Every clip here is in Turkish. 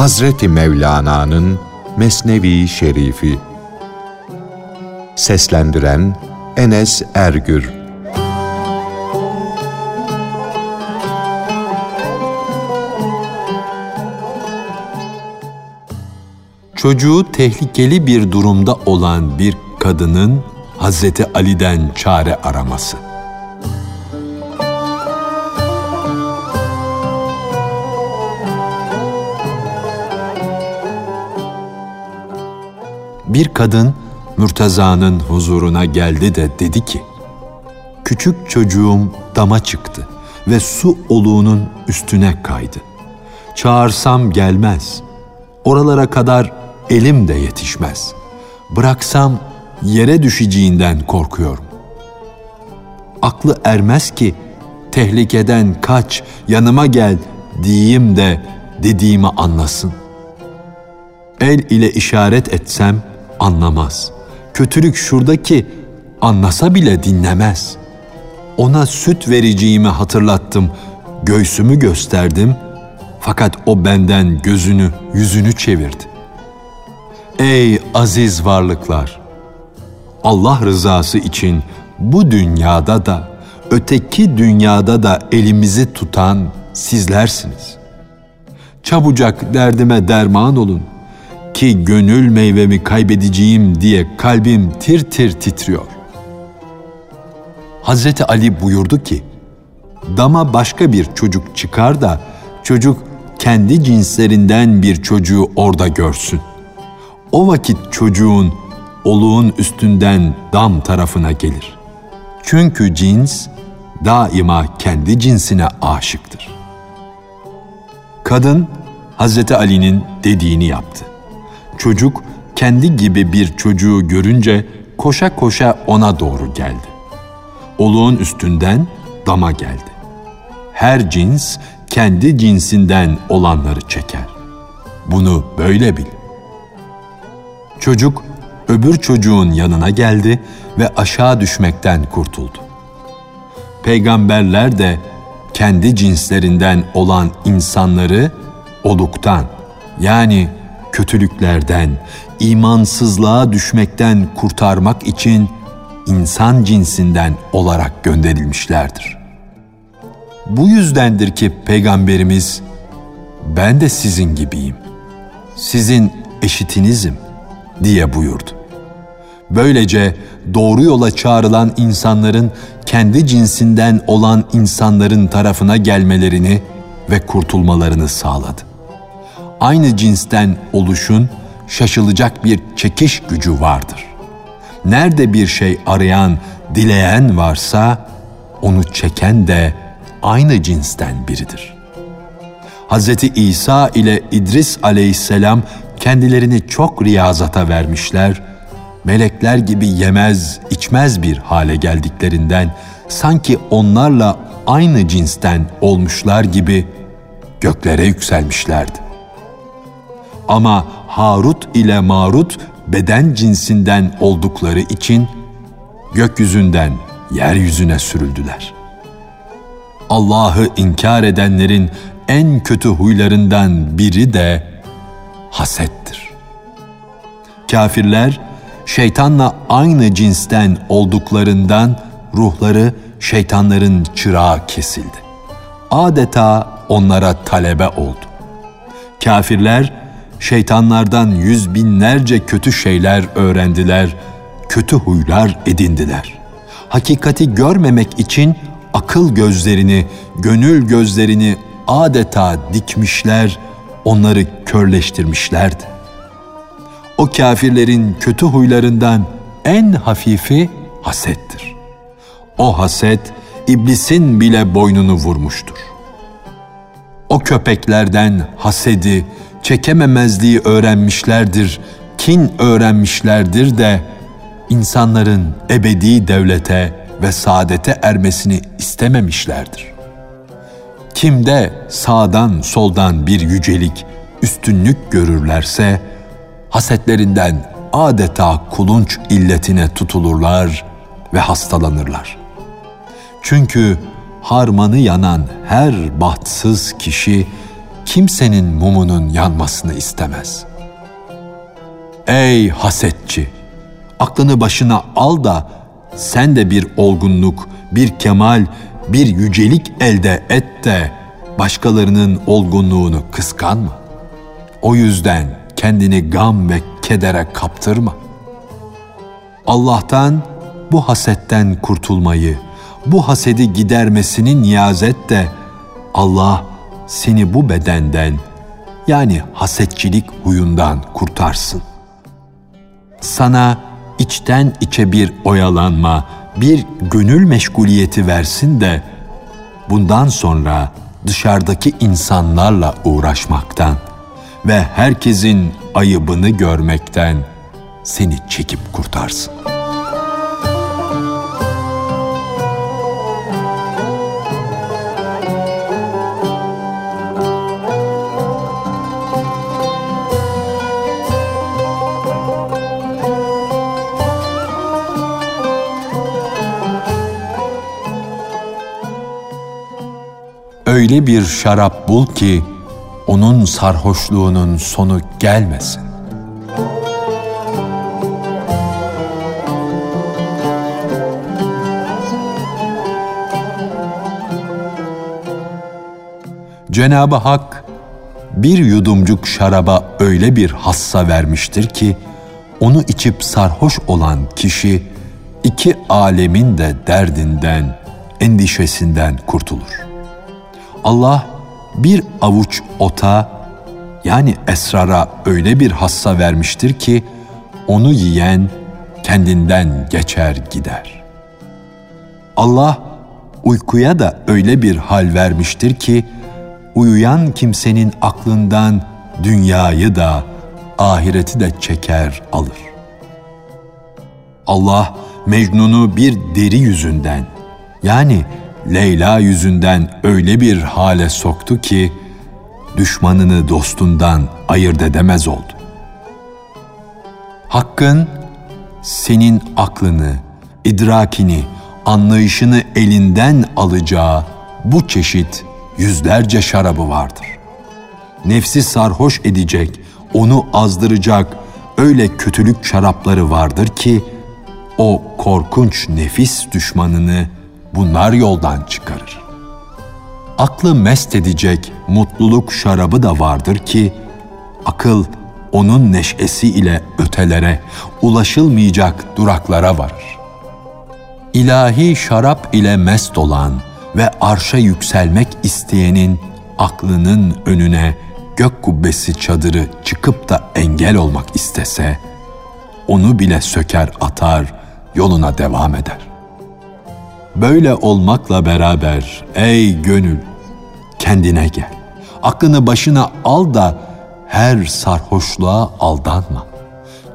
Hazreti Mevlana'nın Mesnevi Şerifi Seslendiren Enes Ergür Çocuğu tehlikeli bir durumda olan bir kadının Hazreti Ali'den çare araması. Bir kadın Mürteza'nın huzuruna geldi de dedi ki, Küçük çocuğum dama çıktı ve su oluğunun üstüne kaydı. Çağırsam gelmez. Oralara kadar elim de yetişmez. Bıraksam yere düşeceğinden korkuyorum. Aklı ermez ki tehlikeden kaç, yanıma gel diyeyim de dediğimi anlasın. El ile işaret etsem anlamaz. Kötülük şurada ki anlasa bile dinlemez. Ona süt vereceğimi hatırlattım, göğsümü gösterdim fakat o benden gözünü, yüzünü çevirdi. Ey aziz varlıklar! Allah rızası için bu dünyada da, öteki dünyada da elimizi tutan sizlersiniz. Çabucak derdime derman olun ki gönül meyvemi kaybedeceğim diye kalbim tir tir titriyor. Hazreti Ali buyurdu ki, dama başka bir çocuk çıkar da çocuk kendi cinslerinden bir çocuğu orada görsün. O vakit çocuğun oluğun üstünden dam tarafına gelir. Çünkü cins daima kendi cinsine aşıktır. Kadın Hazreti Ali'nin dediğini yaptı. Çocuk kendi gibi bir çocuğu görünce koşa koşa ona doğru geldi. Oluğun üstünden dama geldi. Her cins kendi cinsinden olanları çeker. Bunu böyle bil. Çocuk öbür çocuğun yanına geldi ve aşağı düşmekten kurtuldu. Peygamberler de kendi cinslerinden olan insanları oluktan yani kötülüklerden, imansızlığa düşmekten kurtarmak için insan cinsinden olarak gönderilmişlerdir. Bu yüzdendir ki peygamberimiz ben de sizin gibiyim. Sizin eşitinizim diye buyurdu. Böylece doğru yola çağrılan insanların kendi cinsinden olan insanların tarafına gelmelerini ve kurtulmalarını sağladı. Aynı cinsten oluşun şaşılacak bir çekiş gücü vardır. Nerede bir şey arayan, dileyen varsa onu çeken de aynı cinsten biridir. Hz. İsa ile İdris aleyhisselam kendilerini çok riyazata vermişler, melekler gibi yemez, içmez bir hale geldiklerinden sanki onlarla aynı cinsten olmuşlar gibi göklere yükselmişlerdi. Ama Harut ile Marut beden cinsinden oldukları için gökyüzünden yeryüzüne sürüldüler. Allah'ı inkar edenlerin en kötü huylarından biri de hasettir. Kafirler şeytanla aynı cinsten olduklarından ruhları şeytanların çırağı kesildi. Adeta onlara talebe oldu. Kafirler şeytanlardan yüz binlerce kötü şeyler öğrendiler, kötü huylar edindiler. Hakikati görmemek için akıl gözlerini, gönül gözlerini adeta dikmişler, onları körleştirmişlerdi. O kafirlerin kötü huylarından en hafifi hasettir. O haset iblisin bile boynunu vurmuştur. O köpeklerden hasedi, çekememezliği öğrenmişlerdir, kin öğrenmişlerdir de insanların ebedi devlete ve saadete ermesini istememişlerdir. Kimde sağdan soldan bir yücelik, üstünlük görürlerse, hasetlerinden adeta kulunç illetine tutulurlar ve hastalanırlar. Çünkü harmanı yanan her bahtsız kişi kimsenin mumunun yanmasını istemez. Ey hasetçi! Aklını başına al da sen de bir olgunluk, bir kemal, bir yücelik elde et de başkalarının olgunluğunu kıskanma. O yüzden kendini gam ve kedere kaptırma. Allah'tan bu hasetten kurtulmayı, bu hasedi gidermesini niyaz et de Allah seni bu bedenden yani hasetçilik huyundan kurtarsın. Sana içten içe bir oyalanma, bir gönül meşguliyeti versin de bundan sonra dışarıdaki insanlarla uğraşmaktan ve herkesin ayıbını görmekten seni çekip kurtarsın. Öyle bir şarap bul ki onun sarhoşluğunun sonu gelmesin. Cenab-ı Hak bir yudumcuk şaraba öyle bir hassa vermiştir ki onu içip sarhoş olan kişi iki alemin de derdinden, endişesinden kurtulur. Allah bir avuç ota yani esrara öyle bir hassa vermiştir ki onu yiyen kendinden geçer gider. Allah uykuya da öyle bir hal vermiştir ki uyuyan kimsenin aklından dünyayı da ahireti de çeker alır. Allah Mecnun'u bir deri yüzünden yani Leyla yüzünden öyle bir hale soktu ki düşmanını dostundan ayırt edemez oldu. Hakkın senin aklını, idrakini, anlayışını elinden alacağı bu çeşit yüzlerce şarabı vardır. Nefsi sarhoş edecek, onu azdıracak öyle kötülük şarapları vardır ki o korkunç nefis düşmanını bunlar yoldan çıkarır. Aklı mest edecek mutluluk şarabı da vardır ki, akıl onun neşesi ile ötelere, ulaşılmayacak duraklara varır. İlahi şarap ile mest olan ve arşa yükselmek isteyenin aklının önüne gök kubbesi çadırı çıkıp da engel olmak istese, onu bile söker atar, yoluna devam eder. Böyle olmakla beraber ey gönül kendine gel. Aklını başına al da her sarhoşluğa aldanma.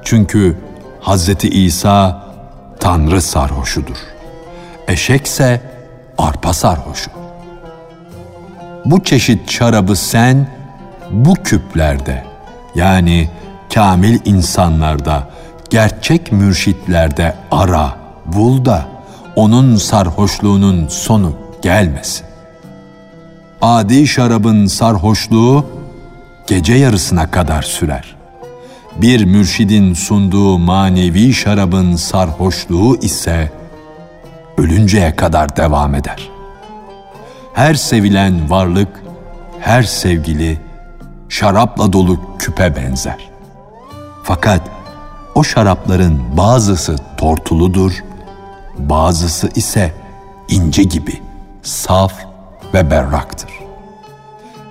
Çünkü Hazreti İsa Tanrı sarhoşudur. Eşekse arpa sarhoşu. Bu çeşit şarabı sen bu küplerde yani kamil insanlarda, gerçek mürşitlerde ara, bul da onun sarhoşluğunun sonu gelmesin. Adi şarabın sarhoşluğu gece yarısına kadar sürer. Bir mürşidin sunduğu manevi şarabın sarhoşluğu ise ölünceye kadar devam eder. Her sevilen varlık, her sevgili şarapla dolu küpe benzer. Fakat o şarapların bazısı tortuludur, bazısı ise ince gibi, saf ve berraktır.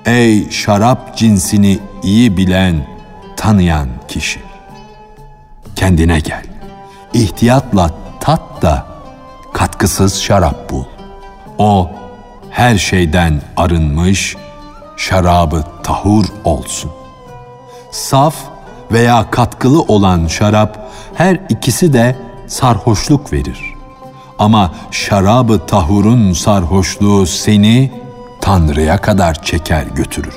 Ey şarap cinsini iyi bilen, tanıyan kişi! Kendine gel. İhtiyatla tat da katkısız şarap bul. O her şeyden arınmış, şarabı tahur olsun. Saf veya katkılı olan şarap her ikisi de sarhoşluk verir. Ama şarabı tahurun sarhoşluğu seni Tanrı'ya kadar çeker götürür.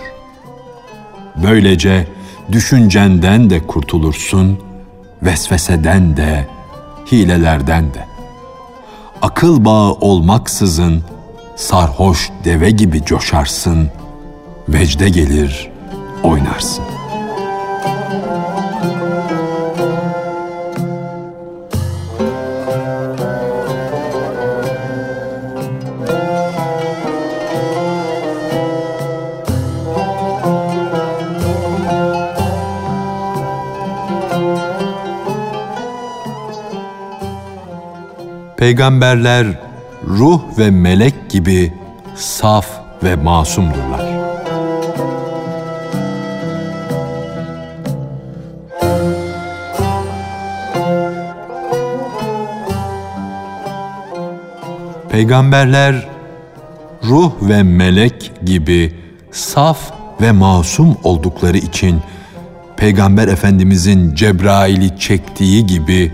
Böylece düşüncenden de kurtulursun, vesveseden de, hilelerden de. Akıl bağı olmaksızın sarhoş deve gibi coşarsın vecde gelir, oynarsın. Peygamberler ruh ve melek gibi saf ve masumdurlar. Peygamberler ruh ve melek gibi saf ve masum oldukları için Peygamber Efendimizin Cebrail'i çektiği gibi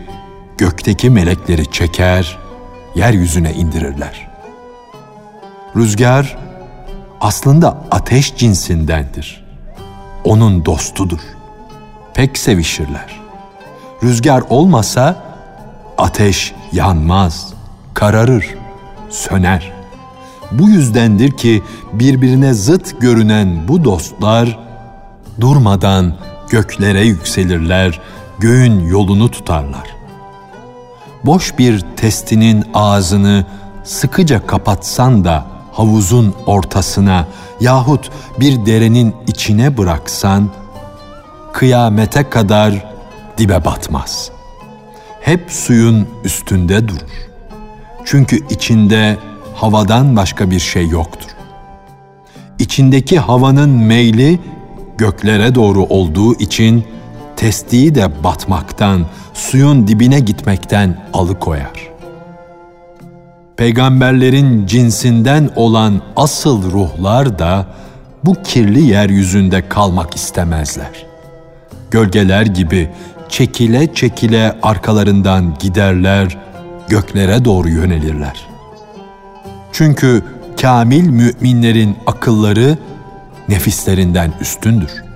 gökteki melekleri çeker, yeryüzüne indirirler. Rüzgar aslında ateş cinsindendir. Onun dostudur. Pek sevişirler. Rüzgar olmasa ateş yanmaz, kararır, söner. Bu yüzdendir ki birbirine zıt görünen bu dostlar durmadan göklere yükselirler, göğün yolunu tutarlar boş bir testinin ağzını sıkıca kapatsan da havuzun ortasına yahut bir derenin içine bıraksan, kıyamete kadar dibe batmaz. Hep suyun üstünde durur. Çünkü içinde havadan başka bir şey yoktur. İçindeki havanın meyli göklere doğru olduğu için testiyi de batmaktan, suyun dibine gitmekten alıkoyar. Peygamberlerin cinsinden olan asıl ruhlar da bu kirli yeryüzünde kalmak istemezler. Gölgeler gibi çekile çekile arkalarından giderler, göklere doğru yönelirler. Çünkü kamil müminlerin akılları nefislerinden üstündür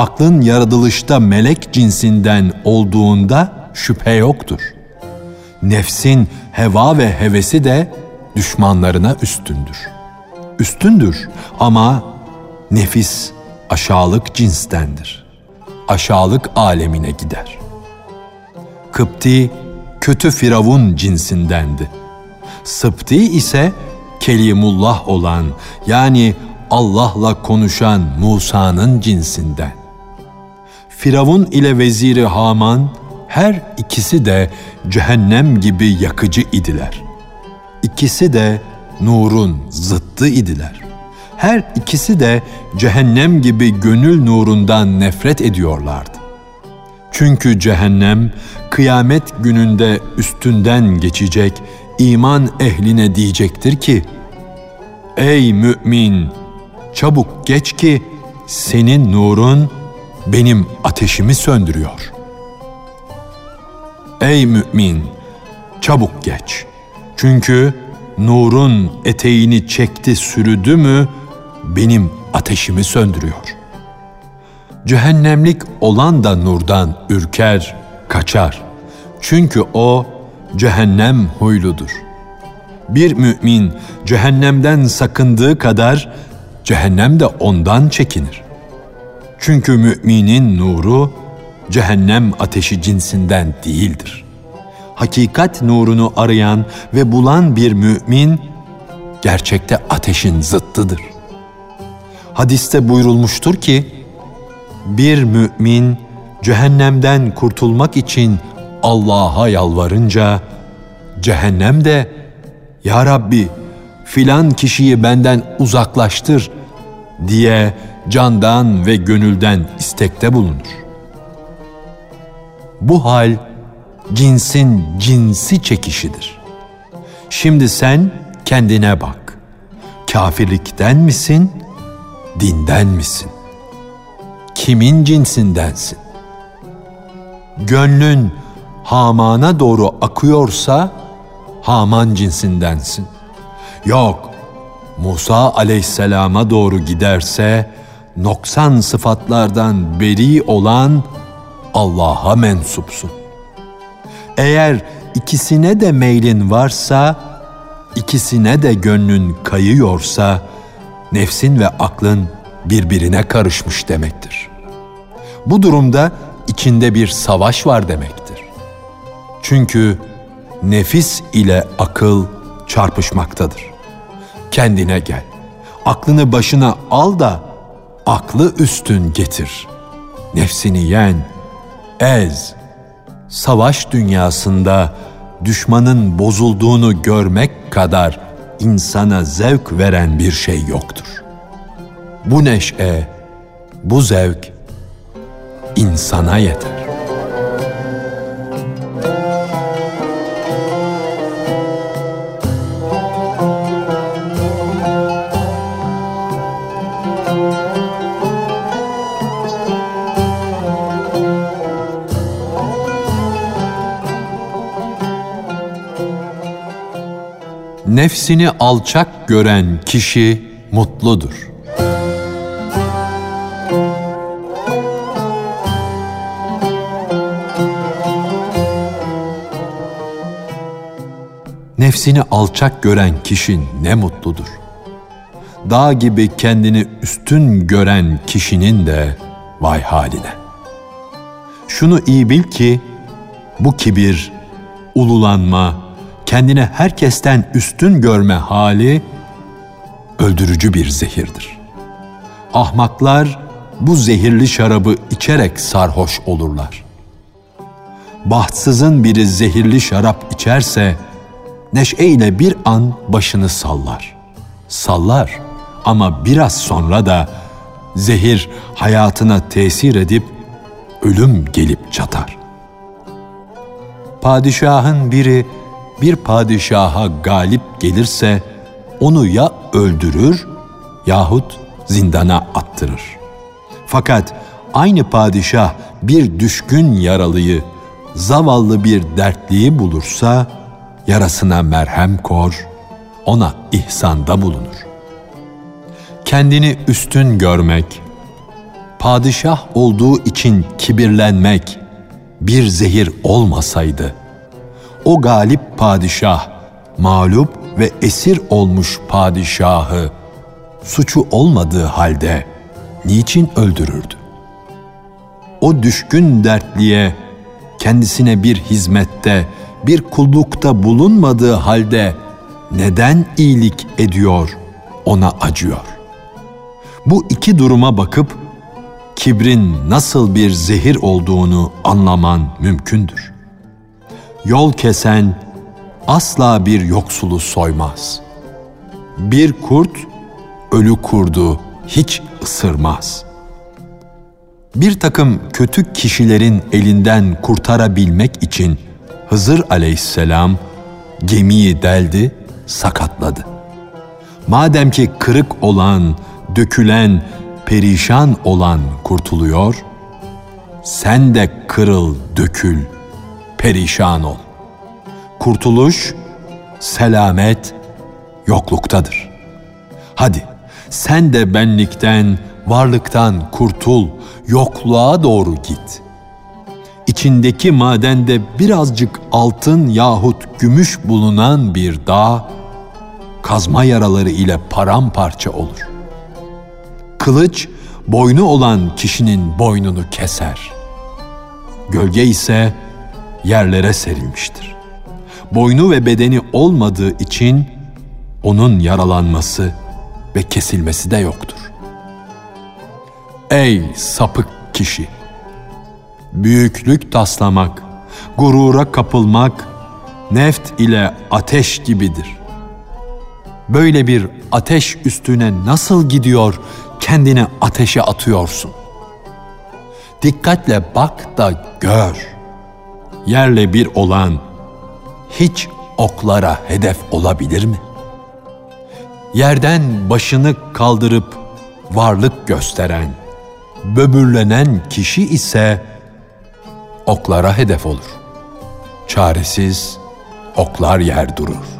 aklın yaratılışta melek cinsinden olduğunda şüphe yoktur. Nefsin heva ve hevesi de düşmanlarına üstündür. Üstündür ama nefis aşağılık cinstendir. Aşağılık alemine gider. Kıpti kötü firavun cinsindendi. Sıpti ise Kelimullah olan yani Allah'la konuşan Musa'nın cinsinden. Firavun ile veziri Haman her ikisi de cehennem gibi yakıcı idiler. İkisi de nurun zıttı idiler. Her ikisi de cehennem gibi gönül nurundan nefret ediyorlardı. Çünkü cehennem kıyamet gününde üstünden geçecek iman ehline diyecektir ki: Ey mümin, çabuk geç ki senin nurun benim ateşimi söndürüyor. Ey mümin, çabuk geç. Çünkü nurun eteğini çekti sürüdü mü benim ateşimi söndürüyor. Cehennemlik olan da nurdan ürker, kaçar. Çünkü o cehennem huyludur. Bir mümin cehennemden sakındığı kadar cehennem de ondan çekinir. Çünkü müminin nuru cehennem ateşi cinsinden değildir. Hakikat nurunu arayan ve bulan bir mümin gerçekte ateşin zıttıdır. Hadiste buyurulmuştur ki bir mümin cehennemden kurtulmak için Allah'a yalvarınca cehennem de ya Rabbi filan kişiyi benden uzaklaştır diye candan ve gönülden istekte bulunur. Bu hal cinsin cinsi çekişidir. Şimdi sen kendine bak. Kafirlikten misin, dinden misin? Kimin cinsindensin? Gönlün Haman'a doğru akıyorsa Haman cinsindensin. Yok, Musa aleyhisselama doğru giderse noksan sıfatlardan beri olan Allah'a mensupsun. Eğer ikisine de meylin varsa, ikisine de gönlün kayıyorsa, nefsin ve aklın birbirine karışmış demektir. Bu durumda içinde bir savaş var demektir. Çünkü nefis ile akıl çarpışmaktadır. Kendine gel. Aklını başına al da aklı üstün getir. Nefsini yen, ez. Savaş dünyasında düşmanın bozulduğunu görmek kadar insana zevk veren bir şey yoktur. Bu neşe, bu zevk insana yeter. Nefsini alçak gören kişi mutludur. Nefsini alçak gören kişi ne mutludur. Dağ gibi kendini üstün gören kişinin de vay haline. Şunu iyi bil ki bu kibir, ululanma, kendine herkesten üstün görme hali öldürücü bir zehirdir. Ahmaklar bu zehirli şarabı içerek sarhoş olurlar. Bahtsızın biri zehirli şarap içerse neşeyle bir an başını sallar. Sallar ama biraz sonra da zehir hayatına tesir edip ölüm gelip çatar. Padişahın biri bir padişaha galip gelirse onu ya öldürür yahut zindana attırır. Fakat aynı padişah bir düşkün yaralıyı, zavallı bir dertliyi bulursa yarasına merhem kor, ona ihsanda bulunur. Kendini üstün görmek, padişah olduğu için kibirlenmek bir zehir olmasaydı, o galip padişah, mağlup ve esir olmuş padişahı suçu olmadığı halde niçin öldürürdü? O düşkün dertliye kendisine bir hizmette, bir kullukta bulunmadığı halde neden iyilik ediyor, ona acıyor? Bu iki duruma bakıp kibrin nasıl bir zehir olduğunu anlaman mümkündür. Yol kesen asla bir yoksulu soymaz. Bir kurt ölü kurdu hiç ısırmaz. Bir takım kötü kişilerin elinden kurtarabilmek için Hızır aleyhisselam gemiyi deldi, sakatladı. Madem ki kırık olan, dökülen, perişan olan kurtuluyor, sen de kırıl, dökül, perişan ol. Kurtuluş, selamet yokluktadır. Hadi sen de benlikten, varlıktan kurtul, yokluğa doğru git. İçindeki madende birazcık altın yahut gümüş bulunan bir dağ, kazma yaraları ile paramparça olur. Kılıç, boynu olan kişinin boynunu keser. Gölge ise yerlere serilmiştir. Boynu ve bedeni olmadığı için onun yaralanması ve kesilmesi de yoktur. Ey sapık kişi! Büyüklük taslamak, gurura kapılmak, neft ile ateş gibidir. Böyle bir ateş üstüne nasıl gidiyor, kendini ateşe atıyorsun? Dikkatle bak da gör. Yerle bir olan hiç oklara hedef olabilir mi? Yerden başını kaldırıp varlık gösteren, böbürlenen kişi ise oklara hedef olur. Çaresiz oklar yer durur.